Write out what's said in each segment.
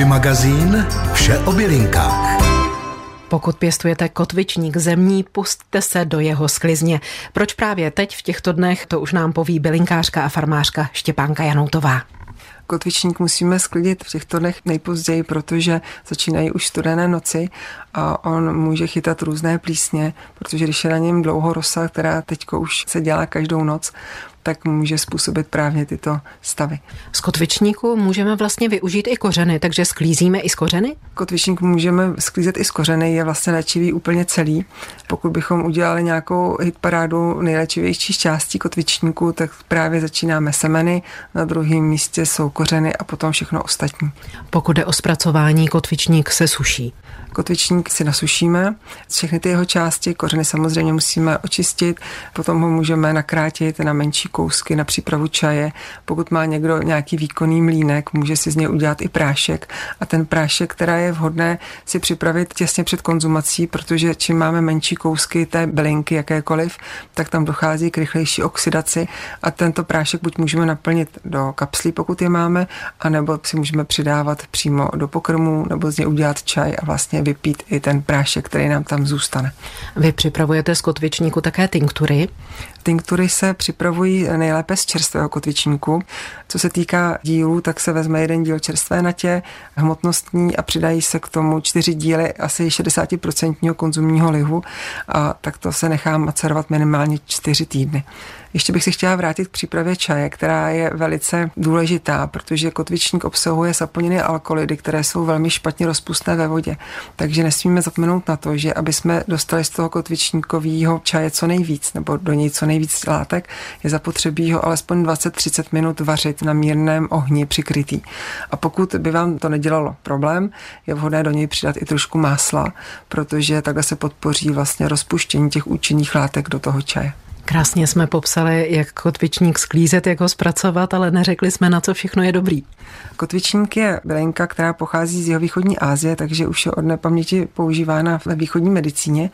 Hobby magazín Vše o bylinkách. Pokud pěstujete kotvičník zemní, pustte se do jeho sklizně. Proč právě teď v těchto dnech, to už nám poví bylinkářka a farmářka Štěpánka Janoutová kotvičník musíme sklidit v těchto dnech nejpozději, protože začínají už studené noci a on může chytat různé plísně, protože když je na něm dlouho rosa, která teď už se dělá každou noc, tak může způsobit právě tyto stavy. Z kotvičníku můžeme vlastně využít i kořeny, takže sklízíme i z kořeny? Kotvičník můžeme sklízet i z kořeny, je vlastně léčivý úplně celý. Pokud bychom udělali nějakou hitparádu nejléčivější částí kotvičníku, tak právě začínáme semeny, na druhém místě jsou kořeny a potom všechno ostatní. Pokud je o zpracování, kotvičník se suší. Kotvičník si nasušíme, všechny ty jeho části, kořeny samozřejmě musíme očistit, potom ho můžeme nakrátit na menší kousky na přípravu čaje. Pokud má někdo nějaký výkonný mlínek, může si z něj udělat i prášek a ten prášek, která je vhodné si připravit těsně před konzumací, protože čím máme menší kousky té bylinky jakékoliv, tak tam dochází k rychlejší oxidaci a tento prášek buď můžeme naplnit do kapslí, pokud je máme, anebo si můžeme přidávat přímo do pokrmu nebo z něj udělat čaj a vlastně vypít i ten prášek, který nám tam zůstane. Vy připravujete z kotvičníku také tinktury? Tinktury se připravují nejlépe z čerstvého kotvičníku. Co se týká dílů, tak se vezme jeden díl čerstvé natě, hmotnostní a přidají se k tomu čtyři díly asi 60% konzumního lihu a tak to se nechá macerovat minimálně čtyři týdny. Ještě bych si chtěla vrátit k přípravě čaje, která je velice důležitá, protože kotvičník obsahuje saponiny a alkaloidy, které jsou velmi špatně rozpustné ve vodě. Takže nesmíme zapomenout na to, že aby jsme dostali z toho kotvičníkového čaje co nejvíc, nebo do něj co nejvíc látek, je zapotřebí ho alespoň 20-30 minut vařit na mírném ohni přikrytý. A pokud by vám to nedělalo problém, je vhodné do něj přidat i trošku másla, protože takhle se podpoří vlastně rozpuštění těch účinných látek do toho čaje. Krásně jsme popsali, jak kotvičník sklízet, jak ho zpracovat, ale neřekli jsme, na co všechno je dobrý. Kotvičník je bylinka, která pochází z jeho východní Asie, takže už je od nepaměti používána ve východní medicíně.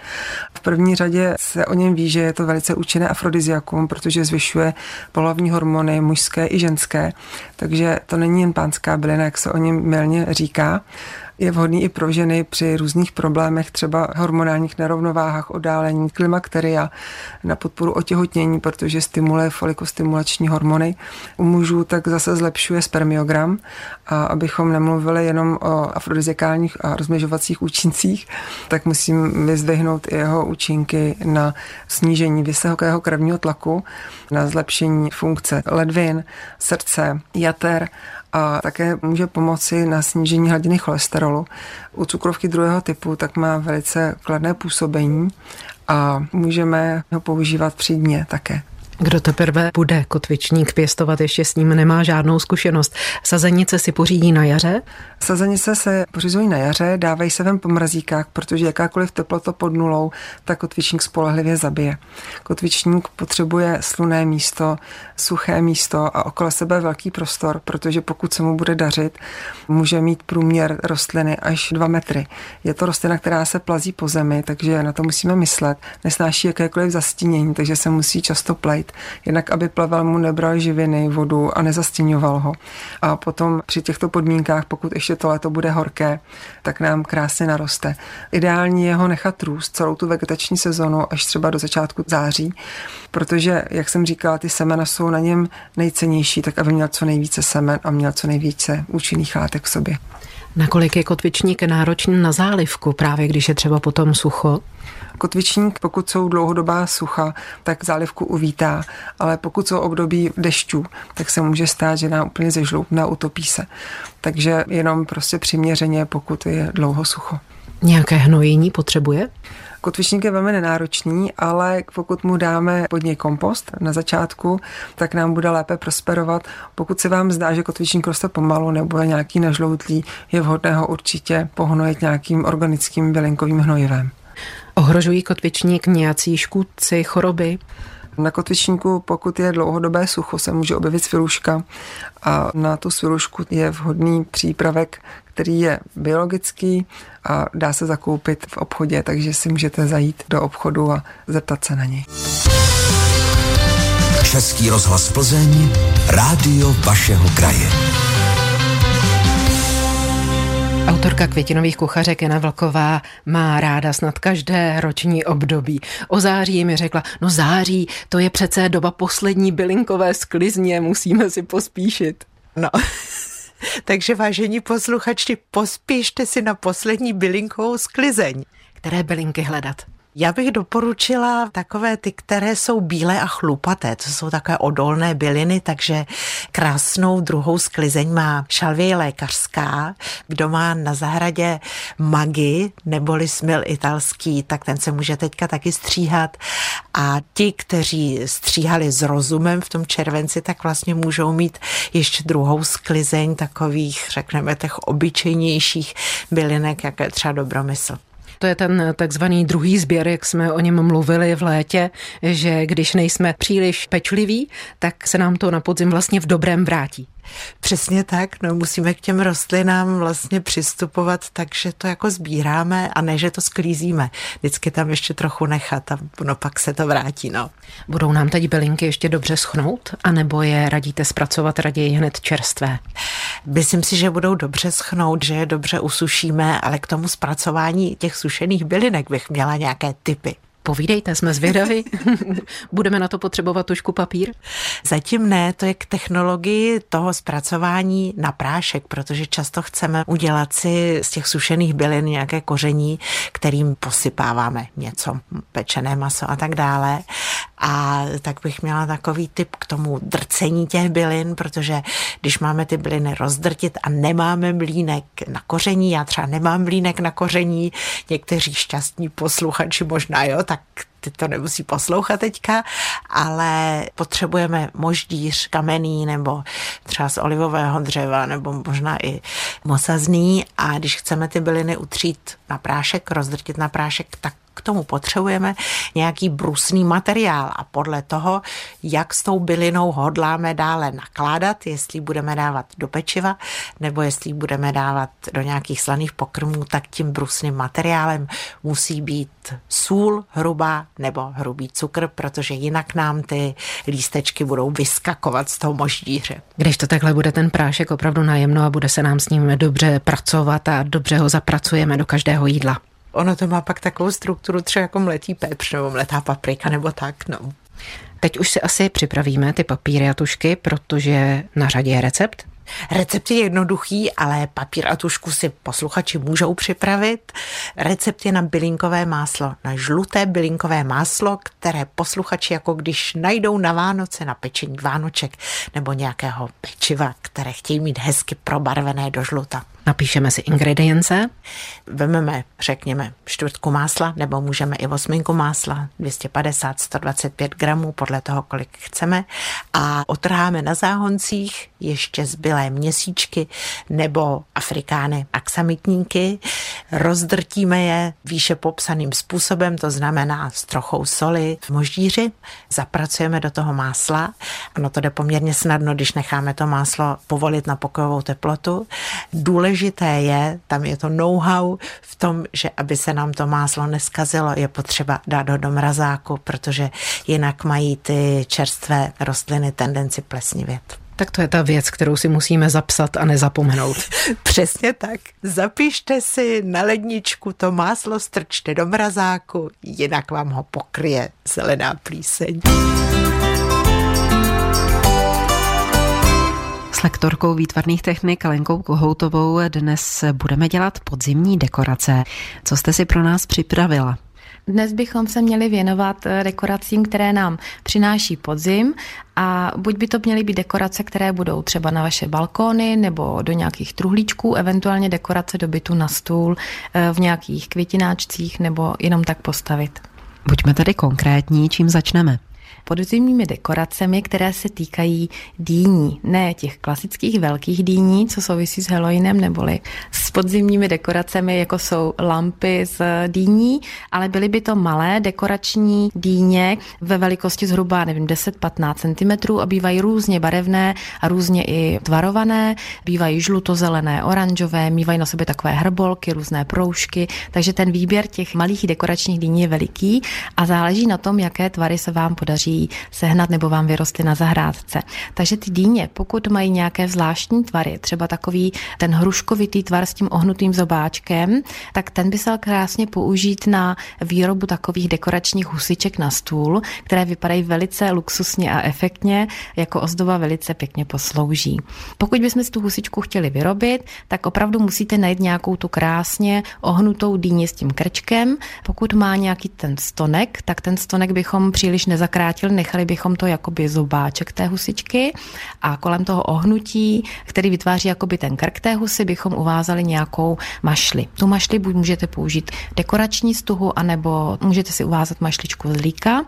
V první řadě se o něm ví, že je to velice účinné afrodiziakum, protože zvyšuje polovní hormony mužské i ženské, takže to není jen pánská bylina, jak se o něm milně říká je vhodný i pro ženy při různých problémech, třeba hormonálních nerovnováhách, odálení, klimakteria, na podporu otěhotnění, protože stimuluje folikostimulační hormony. U mužů tak zase zlepšuje spermiogram a abychom nemluvili jenom o afrodizikálních a rozměžovacích účincích, tak musím vyzdvihnout i jeho účinky na snížení vysokého krevního tlaku, na zlepšení funkce ledvin, srdce, jater a také může pomoci na snížení hladiny cholesterolu. U cukrovky druhého typu tak má velice kladné působení a můžeme ho používat při dně také. Kdo teprve bude kotvičník pěstovat, ještě s ním nemá žádnou zkušenost. Sazenice si pořídí na jaře? Sazenice se pořizují na jaře, dávají se ven po mrazíkách, protože jakákoliv teplota pod nulou, tak kotvičník spolehlivě zabije. Kotvičník potřebuje sluné místo, suché místo a okolo sebe velký prostor, protože pokud se mu bude dařit, může mít průměr rostliny až 2 metry. Je to rostlina, která se plazí po zemi, takže na to musíme myslet. Nesnáší jakékoliv zastínění, takže se musí často plejt být, jinak aby plaval mu nebral živiny, vodu a nezastěňoval ho. A potom při těchto podmínkách, pokud ještě to léto bude horké, tak nám krásně naroste. Ideální je ho nechat růst celou tu vegetační sezonu až třeba do začátku září, protože, jak jsem říkala, ty semena jsou na něm nejcennější, tak aby měl co nejvíce semen a měl co nejvíce účinných látek v sobě. Nakolik je kotvičník náročný na zálivku, právě když je třeba potom sucho? Kotvičník, pokud jsou dlouhodobá sucha, tak zálivku uvítá, ale pokud jsou období dešťů, tak se může stát, že nám úplně zežloubne a utopí se. Takže jenom prostě přiměřeně, pokud je dlouho sucho. Nějaké hnojení potřebuje? Kotvičník je velmi nenáročný, ale pokud mu dáme pod něj kompost na začátku, tak nám bude lépe prosperovat. Pokud se vám zdá, že kotvičník roste pomalu nebo je nějaký nažloutlý, je vhodné ho určitě pohnojit nějakým organickým bylinkovým hnojivem. Ohrožují kotvičník nějací škůdci, choroby? Na kotvičníku, pokud je dlouhodobé sucho, se může objevit sviluška a na tu svilušku je vhodný přípravek, který je biologický a dá se zakoupit v obchodě, takže si můžete zajít do obchodu a zeptat se na něj. Český rozhlas Plzeň, rádio vašeho kraje. Autorka květinových kuchařek Jana Vlková má ráda snad každé roční období. O září mi řekla, no září, to je přece doba poslední bylinkové sklizně, musíme si pospíšit. No, takže vážení posluchači, pospíšte si na poslední bylinkovou sklizeň. Které bylinky hledat? Já bych doporučila takové ty, které jsou bílé a chlupaté. To jsou takové odolné byliny, takže krásnou druhou sklizeň má šalvěj lékařská. Kdo má na zahradě magi neboli smil italský, tak ten se může teďka taky stříhat. A ti, kteří stříhali s rozumem v tom červenci, tak vlastně můžou mít ještě druhou sklizeň takových, řekneme, těch obyčejnějších bylinek, jako je třeba dobromysl. To je ten takzvaný druhý sběr, jak jsme o něm mluvili v létě, že když nejsme příliš pečliví, tak se nám to na podzim vlastně v dobrém vrátí. Přesně tak, no musíme k těm rostlinám vlastně přistupovat takže to jako sbíráme a ne, že to sklízíme. Vždycky tam ještě trochu nechat a no pak se to vrátí, no. Budou nám teď bylinky ještě dobře schnout, anebo je radíte zpracovat raději hned čerstvé? Myslím si, že budou dobře schnout, že je dobře usušíme, ale k tomu zpracování těch sušených bylinek bych měla nějaké typy. Povídejte, jsme zvědaví. Budeme na to potřebovat tušku papír? Zatím ne, to je k technologii toho zpracování na prášek, protože často chceme udělat si z těch sušených bylin nějaké koření, kterým posypáváme něco, pečené maso a tak dále. A tak bych měla takový tip k tomu drcení těch bylin, protože když máme ty byliny rozdrtit a nemáme mlínek na koření, já třeba nemám mlínek na koření, někteří šťastní posluchači možná jo, tak ty to nemusí poslouchat teďka, ale potřebujeme moždíř kamenný nebo třeba z olivového dřeva nebo možná i mosazný. A když chceme ty byliny utřít na prášek, rozdrtit na prášek, tak k tomu potřebujeme nějaký brusný materiál a podle toho, jak s tou bylinou hodláme dále nakládat, jestli budeme dávat do pečiva nebo jestli budeme dávat do nějakých slaných pokrmů, tak tím brusným materiálem musí být sůl hrubá nebo hrubý cukr, protože jinak nám ty lístečky budou vyskakovat z toho moždíře. Když to takhle bude ten prášek opravdu najemno a bude se nám s ním dobře pracovat a dobře ho zapracujeme do každého jídla. Ono to má pak takovou strukturu třeba jako mletý pepř nebo mletá paprika nebo tak, no. Teď už si asi připravíme ty papíry a tušky, protože na řadě je recept. Recept je jednoduchý, ale papír a tušku si posluchači můžou připravit. Recept je na bylinkové máslo, na žluté bylinkové máslo, které posluchači jako když najdou na Vánoce na pečení Vánoček nebo nějakého pečiva, které chtějí mít hezky probarvené do žluta. Napíšeme si ingredience. Vememe, řekněme, čtvrtku másla, nebo můžeme i osminku másla, 250, 125 gramů, podle toho, kolik chceme. A otrháme na záhoncích ještě zbylé měsíčky nebo afrikány aksamitníky. Rozdrtíme je výše popsaným způsobem, to znamená s trochou soli v moždíři. Zapracujeme do toho másla. Ano, to jde poměrně snadno, když necháme to máslo povolit na pokojovou teplotu. Důležité je, tam je to know-how v tom, že aby se nám to máslo neskazilo, je potřeba dát ho do mrazáku, protože jinak mají ty čerstvé rostliny tendenci plesnivět. Tak to je ta věc, kterou si musíme zapsat a nezapomenout. Přesně tak. Zapište si na ledničku to máslo, strčte do mrazáku, jinak vám ho pokryje zelená plíseň. S lektorkou výtvarných technik Lenkou Kohoutovou dnes budeme dělat podzimní dekorace. Co jste si pro nás připravila? Dnes bychom se měli věnovat eh, dekoracím, které nám přináší podzim a buď by to měly být dekorace, které budou třeba na vaše balkóny nebo do nějakých truhlíčků, eventuálně dekorace do bytu na stůl eh, v nějakých květináčcích nebo jenom tak postavit. Buďme tady konkrétní, čím začneme podzimními dekoracemi, které se týkají dýní. Ne těch klasických velkých dýní, co souvisí s Halloweenem, neboli s podzimními dekoracemi, jako jsou lampy z dýní, ale byly by to malé dekorační dýně ve velikosti zhruba, nevím, 10-15 cm a bývají různě barevné a různě i tvarované. Bývají žlutozelené, oranžové, mývají na sobě takové hrbolky, různé proužky, takže ten výběr těch malých dekoračních dýní je veliký a záleží na tom, jaké tvary se vám podaří sehnat nebo vám vyrostly na zahrádce. Takže ty dýně, pokud mají nějaké zvláštní tvary, třeba takový ten hruškovitý tvar s tím ohnutým zobáčkem, tak ten by se krásně použít na výrobu takových dekoračních husiček na stůl, které vypadají velice luxusně a efektně, jako ozdoba velice pěkně poslouží. Pokud bychom si tu husičku chtěli vyrobit, tak opravdu musíte najít nějakou tu krásně ohnutou dýni s tím krčkem. Pokud má nějaký ten stonek, tak ten stonek bychom příliš nezakrátili, nechali bychom to jakoby zobáček té husičky a kolem toho ohnutí, který vytváří jakoby ten krk té husy, bychom uvázali nějakou mašli. Tu mašli buď můžete použít dekorační stuhu, anebo můžete si uvázat mašličku z líka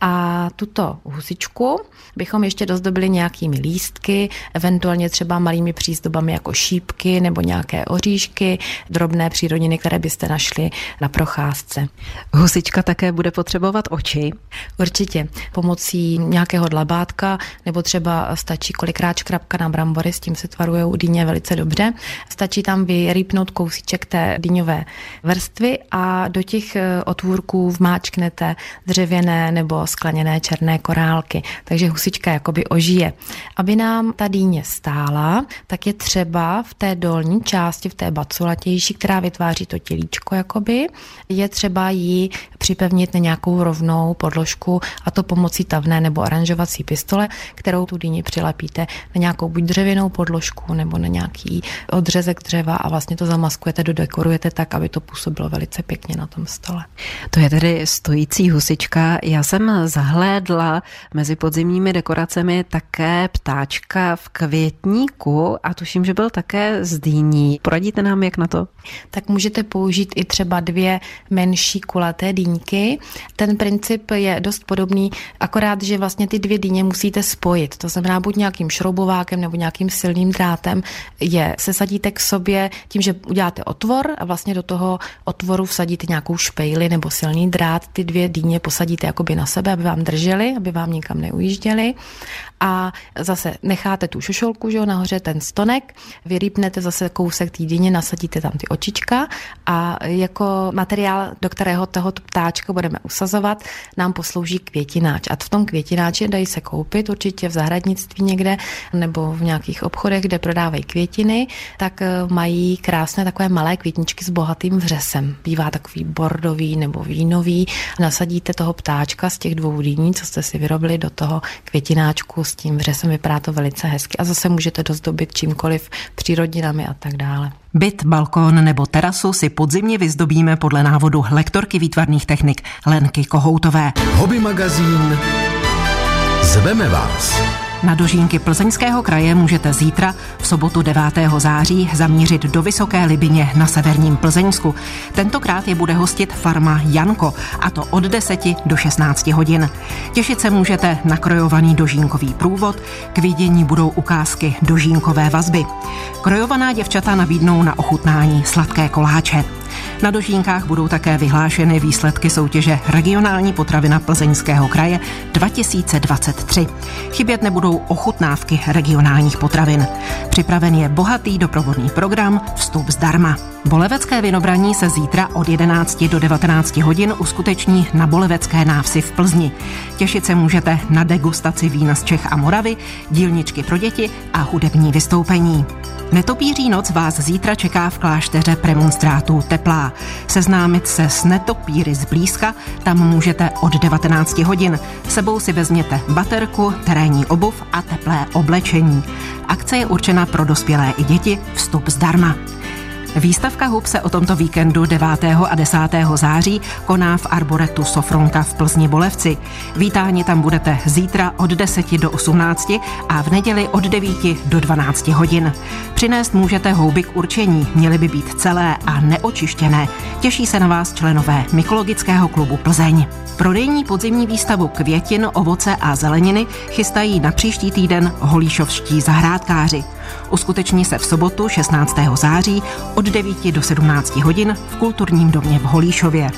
a tuto husičku bychom ještě dozdobili nějakými lístky, eventuálně třeba malými přízdobami jako šípky nebo nějaké oříšky, drobné přírodniny, které byste našli na procházce. Husička také bude potřebovat oči. Určitě. Pomocí nějakého dlabátka nebo třeba stačí kolikrát škrabka na brambory, s tím se tvarují dýně velice dobře. Stačí tam vyrýpnout kousíček té dýňové vrstvy a do těch eh, otvůrků vmáčknete dřevěné nebo skleněné černé korálky. Takže husička jakoby ožije. Aby nám ta dýně stála, tak je třeba v té dolní části, v té baculatější, která vytváří to tělíčko jakoby, je třeba ji připevnit na nějakou rovnou podložku a to pomocí tavné nebo aranžovací pistole, kterou tu dýni přilepíte na nějakou buď dřevěnou podložku nebo na nějaký odřezek dřeva a vlastně to zamaskujete, dodekorujete tak, aby to působilo velice pěkně na tom stole. To je tedy stojící husička. Já jsem zahlédla mezi podzimními dekoracemi také ptáčka v květníku a tuším, že byl také z dýní. Poradíte nám, jak na to? Tak můžete použít i třeba dvě menší kulaté dýňky. Ten princip je dost podobný, akorát, že vlastně ty dvě dýně musíte spojit. To znamená buď nějakým šroubovákem nebo nějakým silným drátem je sesadíte k sobě tím, že uděláte otvor a vlastně do toho otvoru vsadíte nějakou špejli nebo silný drát. Ty dvě dýně posadíte jakoby na sebe, aby vám drželi, aby vám nikam neujížděli a zase necháte tu šošolku, že jo, nahoře ten stonek, vyrýpnete zase kousek té dýně, nasadíte tam ty očička a jako materiál, do kterého toho ptáčka budeme usazovat, nám poslouží květináč. A v tom květináči dají se koupit určitě v zahradnictví někde nebo v nějakých obchodech, kde prodávají květiny, tak eh, mají krásné takové malé květničky s bohatým vřesem. Bývá takový bordový nebo vínový. Nasadíte toho ptáčka z těch dvou dýní, co jste si vyrobili do toho květináčku tím vřesem. Vypadá to velice hezky a zase můžete dozdobit čímkoliv přírodinami a tak dále. Byt, balkón nebo terasu si podzimně vyzdobíme podle návodu lektorky výtvarných technik Lenky Kohoutové. Hobby magazín Zveme vás. Na dožínky Plzeňského kraje můžete zítra v sobotu 9. září zamířit do Vysoké Libině na severním Plzeňsku. Tentokrát je bude hostit farma Janko a to od 10 do 16 hodin. Těšit se můžete na krojovaný dožínkový průvod, k vidění budou ukázky dožínkové vazby. Krojovaná děvčata nabídnou na ochutnání sladké koláče. Na dožínkách budou také vyhlášeny výsledky soutěže Regionální potravina Plzeňského kraje 2023. Chybět nebudou ochutnávky regionálních potravin. Připraven je bohatý doprovodný program Vstup zdarma. Bolevecké vinobraní se zítra od 11 do 19 hodin uskuteční na Bolevecké návsi v Plzni. Těšit se můžete na degustaci vína z Čech a Moravy, dílničky pro děti a hudební vystoupení. Netopíří noc vás zítra čeká v klášteře premonstrátů Teplá. Seznámit se s netopíry zblízka tam můžete od 19 hodin. Sebou si vezměte baterku, terénní obuv a teplé oblečení. Akce je určena pro dospělé i děti, vstup zdarma. Výstavka hub se o tomto víkendu 9. a 10. září koná v Arboretu Sofronka v Plzni Bolevci. Vítáni tam budete zítra od 10 do 18 a v neděli od 9 do 12 hodin. Přinést můžete houby k určení, měly by být celé a neočištěné. Těší se na vás členové Mykologického klubu Plzeň. Prodejní podzimní výstavu květin, ovoce a zeleniny chystají na příští týden holíšovští zahrádkáři. Uskuteční se v sobotu 16. září od 9 do 17 hodin v kulturním domě v Holíšově.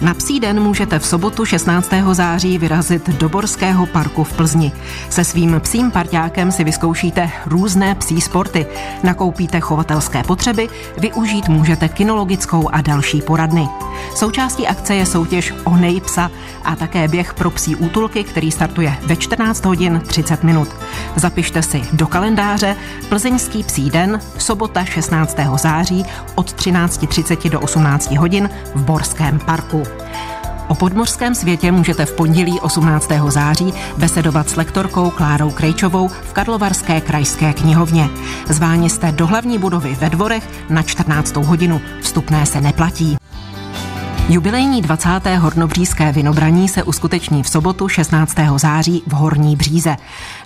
Na psí den můžete v sobotu 16. září vyrazit do Borského parku v Plzni. Se svým psím parťákem si vyzkoušíte různé psí sporty, nakoupíte chovatelské potřeby, využít můžete kinologickou a další poradny. Součástí akce je soutěž Onej psa a také běh pro psí útulky, který startuje ve 14 hodin 30 minut. Zapište si do kalendáře Plzeňský psí den, sobota 16. září od 13.30 do 18 hodin v Borském parku. O podmořském světě můžete v pondělí 18. září besedovat s lektorkou Klárou Krejčovou v Karlovarské krajské knihovně. Zváni jste do hlavní budovy ve dvorech na 14. hodinu. Vstupné se neplatí. Jubilejní 20. hornobřízké vinobraní se uskuteční v sobotu 16. září v Horní Bříze.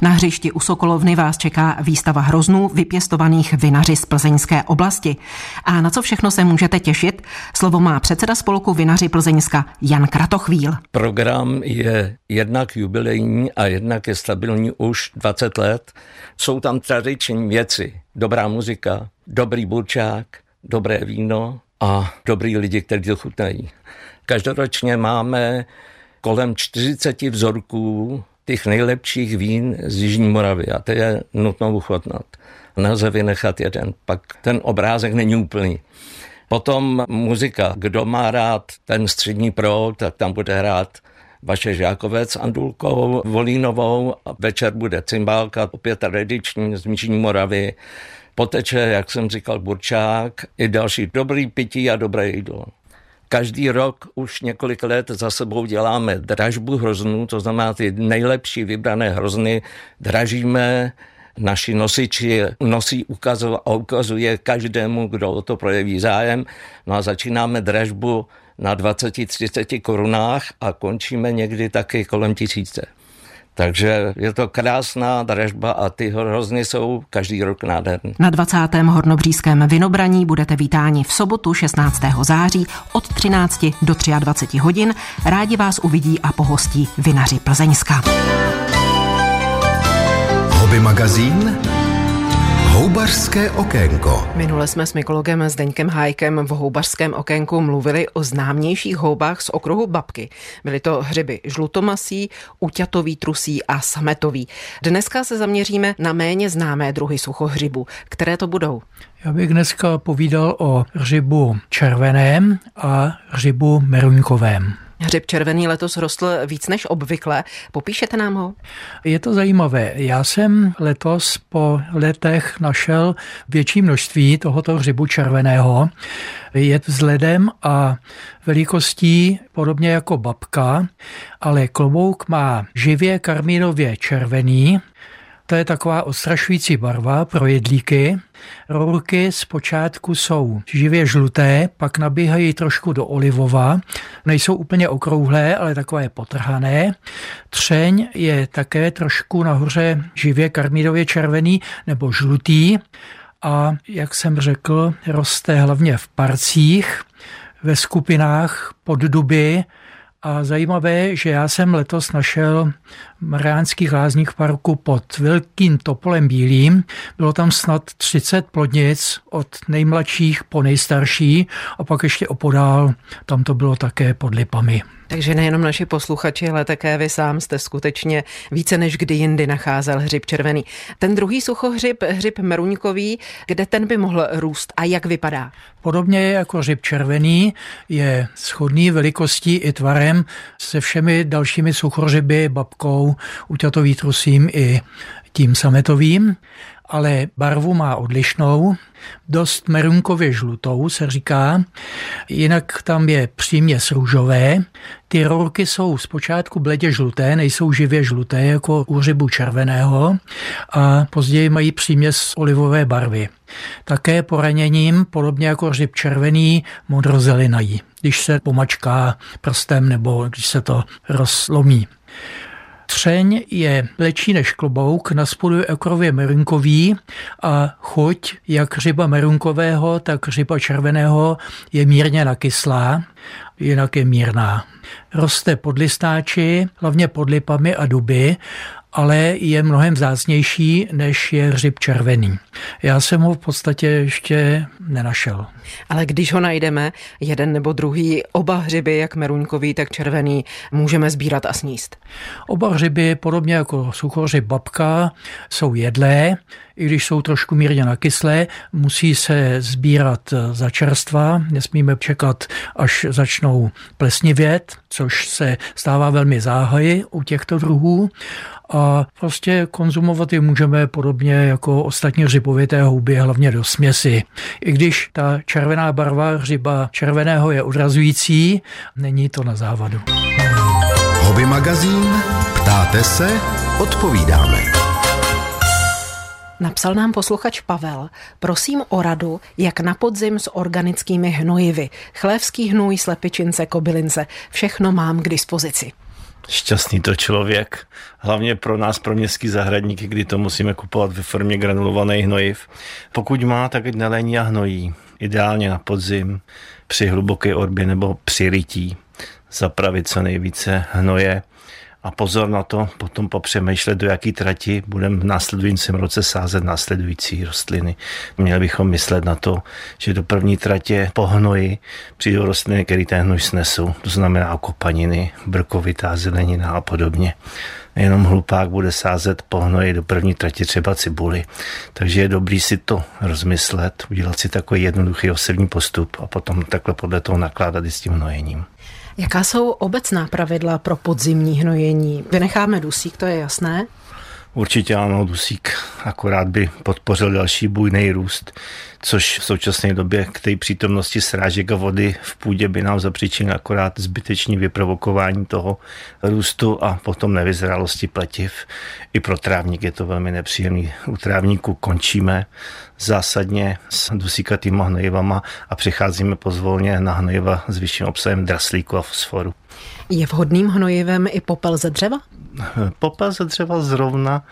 Na hřišti u Sokolovny vás čeká výstava hroznů vypěstovaných vinaři z plzeňské oblasti. A na co všechno se můžete těšit? Slovo má předseda spolku Vinaři Plzeňska Jan Kratochvíl. Program je jednak jubilejní a jednak je stabilní už 20 let. Jsou tam tradiční věci. Dobrá muzika, dobrý burčák, dobré víno, a dobrý lidi, kteří to chutnají. Každoročně máme kolem 40 vzorků těch nejlepších vín z Jižní Moravy a to je nutno uchvatnat. Nelze vynechat jeden, pak ten obrázek není úplný. Potom muzika. Kdo má rád ten střední proud, tak tam bude hrát vaše Žákovec s Andulkou Volínovou večer bude cymbálka, opět tradiční z Jižní Moravy poteče, jak jsem říkal, burčák, i další dobrý pití a dobré jídlo. Každý rok už několik let za sebou děláme dražbu hroznů, to znamená ty nejlepší vybrané hrozny dražíme, naši nosiči nosí ukazuje, a ukazuje každému, kdo o to projeví zájem. No a začínáme dražbu na 20-30 korunách a končíme někdy taky kolem tisíce. Takže je to krásná dražba a ty hrozny jsou každý rok nádherný. Na 20. hornobříském vinobraní budete vítáni v sobotu 16. září od 13 do 23 hodin. Rádi vás uvidí a pohostí vinaři Plzeňska. Hobby magazín Houbařské okénko. Minule jsme s mykologem Zdeňkem Hájkem v Houbařském okénku mluvili o známějších houbách z okruhu babky. Byly to hřiby žlutomasí, uťatový trusí a sametový. Dneska se zaměříme na méně známé druhy suchohřibu. Které to budou? Já bych dneska povídal o hřibu červeném a hřibu meruňkovém. Hřib červený letos rostl víc než obvykle. Popíšete nám ho? Je to zajímavé. Já jsem letos po letech našel větší množství tohoto hřibu červeného. Je vzhledem a velikostí podobně jako babka, ale klobouk má živě karmínově červený, to je taková odstrašující barva pro jedlíky. Rourky zpočátku jsou živě žluté, pak nabíhají trošku do olivova. Nejsou úplně okrouhlé, ale takové potrhané. Třeň je také trošku nahoře živě karmírově červený nebo žlutý. A jak jsem řekl, roste hlavně v parcích, ve skupinách pod duby, a zajímavé, že já jsem letos našel Mariánských lázních parku pod Velkým Topolem Bílým. Bylo tam snad 30 plodnic od nejmladších po nejstarší a pak ještě opodál, tam to bylo také pod lipami. Takže nejenom naši posluchači, ale také vy sám jste skutečně více než kdy jindy nacházel hřib červený. Ten druhý suchohřib, hřib meruňkový, kde ten by mohl růst a jak vypadá? Podobně jako hřib červený je schodný velikostí i tvarem se všemi dalšími suchohřiby, babkou, uťatový trusím i tím sametovým ale barvu má odlišnou, dost merunkově žlutou se říká, jinak tam je příměs růžové. Ty rourky jsou zpočátku bledě žluté, nejsou živě žluté jako u rybu červeného a později mají příměs olivové barvy. Také poraněním, podobně jako řib červený, modrozelinají, když se pomačká prstem nebo když se to rozlomí. Třeň je lečí než klobouk, na spodu je okrově merunkový a chuť jak ryba merunkového, tak ryba červeného je mírně nakyslá, jinak je mírná. Roste pod listáči, hlavně pod lipami a duby ale je mnohem vzácnější, než je hřib červený. Já jsem ho v podstatě ještě nenašel. Ale když ho najdeme, jeden nebo druhý, oba hřiby, jak meruňkový, tak červený, můžeme sbírat a sníst. Oba hřiby, podobně jako suchořib babka, jsou jedlé, i když jsou trošku mírně nakyslé, musí se sbírat za čerstva, nesmíme čekat, až začnou plesnivět, což se stává velmi záhy u těchto druhů a prostě konzumovat je můžeme podobně jako ostatní hřibovité houby, hlavně do směsi. I když ta červená barva hřiba červeného je odrazující, není to na závadu. Hobby magazín Ptáte se? Odpovídáme. Napsal nám posluchač Pavel. Prosím o radu, jak na podzim s organickými hnojivy. Chlévský hnůj, slepičince, kobylince. Všechno mám k dispozici. Šťastný to člověk, hlavně pro nás, pro městský zahradníky, kdy to musíme kupovat ve formě granulovaných hnojiv. Pokud má, tak nelení a hnojí. Ideálně na podzim, při hluboké orbě nebo při rytí. Zapravit co nejvíce hnoje a pozor na to, potom popřemýšlet, do jaký trati budeme v následujícím roce sázet následující rostliny. Měli bychom myslet na to, že do první tratě po hnoji přijdou rostliny, které ten hnoj snesou. To znamená kopaniny, brkovitá zelenina a podobně. Jenom hlupák bude sázet po hnoji do první tratě třeba cibuli. Takže je dobrý si to rozmyslet, udělat si takový jednoduchý osevní postup a potom takhle podle toho nakládat i s tím hnojením. Jaká jsou obecná pravidla pro podzimní hnojení? Vynecháme dusík, to je jasné. Určitě ano, dusík akorát by podpořil další bujný růst, což v současné době k té přítomnosti srážek a vody v půdě by nám zapříčinil akorát zbytečný vyprovokování toho růstu a potom nevyzrálosti pletiv. I pro trávník je to velmi nepříjemný. U trávníku končíme zásadně s dusíkatýma hnojivama a přecházíme pozvolně na hnojiva s vyšším obsahem draslíku a fosforu. Je vhodným hnojivem i popel ze dřeva? Popel ze dřeva zrovna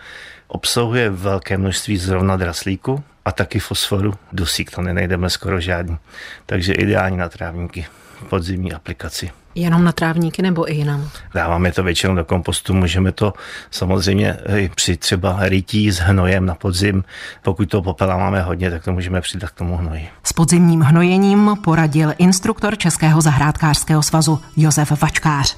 obsahuje velké množství zrovna draslíku a taky fosforu. Dusík to nenajdeme skoro žádný. Takže ideální na trávníky podzimní aplikaci. Jenom na trávníky nebo i jinam? Dáváme to většinou do kompostu, můžeme to samozřejmě i při třeba rytí s hnojem na podzim. Pokud to popela máme hodně, tak to můžeme přidat k tomu hnoji. S podzimním hnojením poradil instruktor Českého zahrádkářského svazu Josef Vačkář.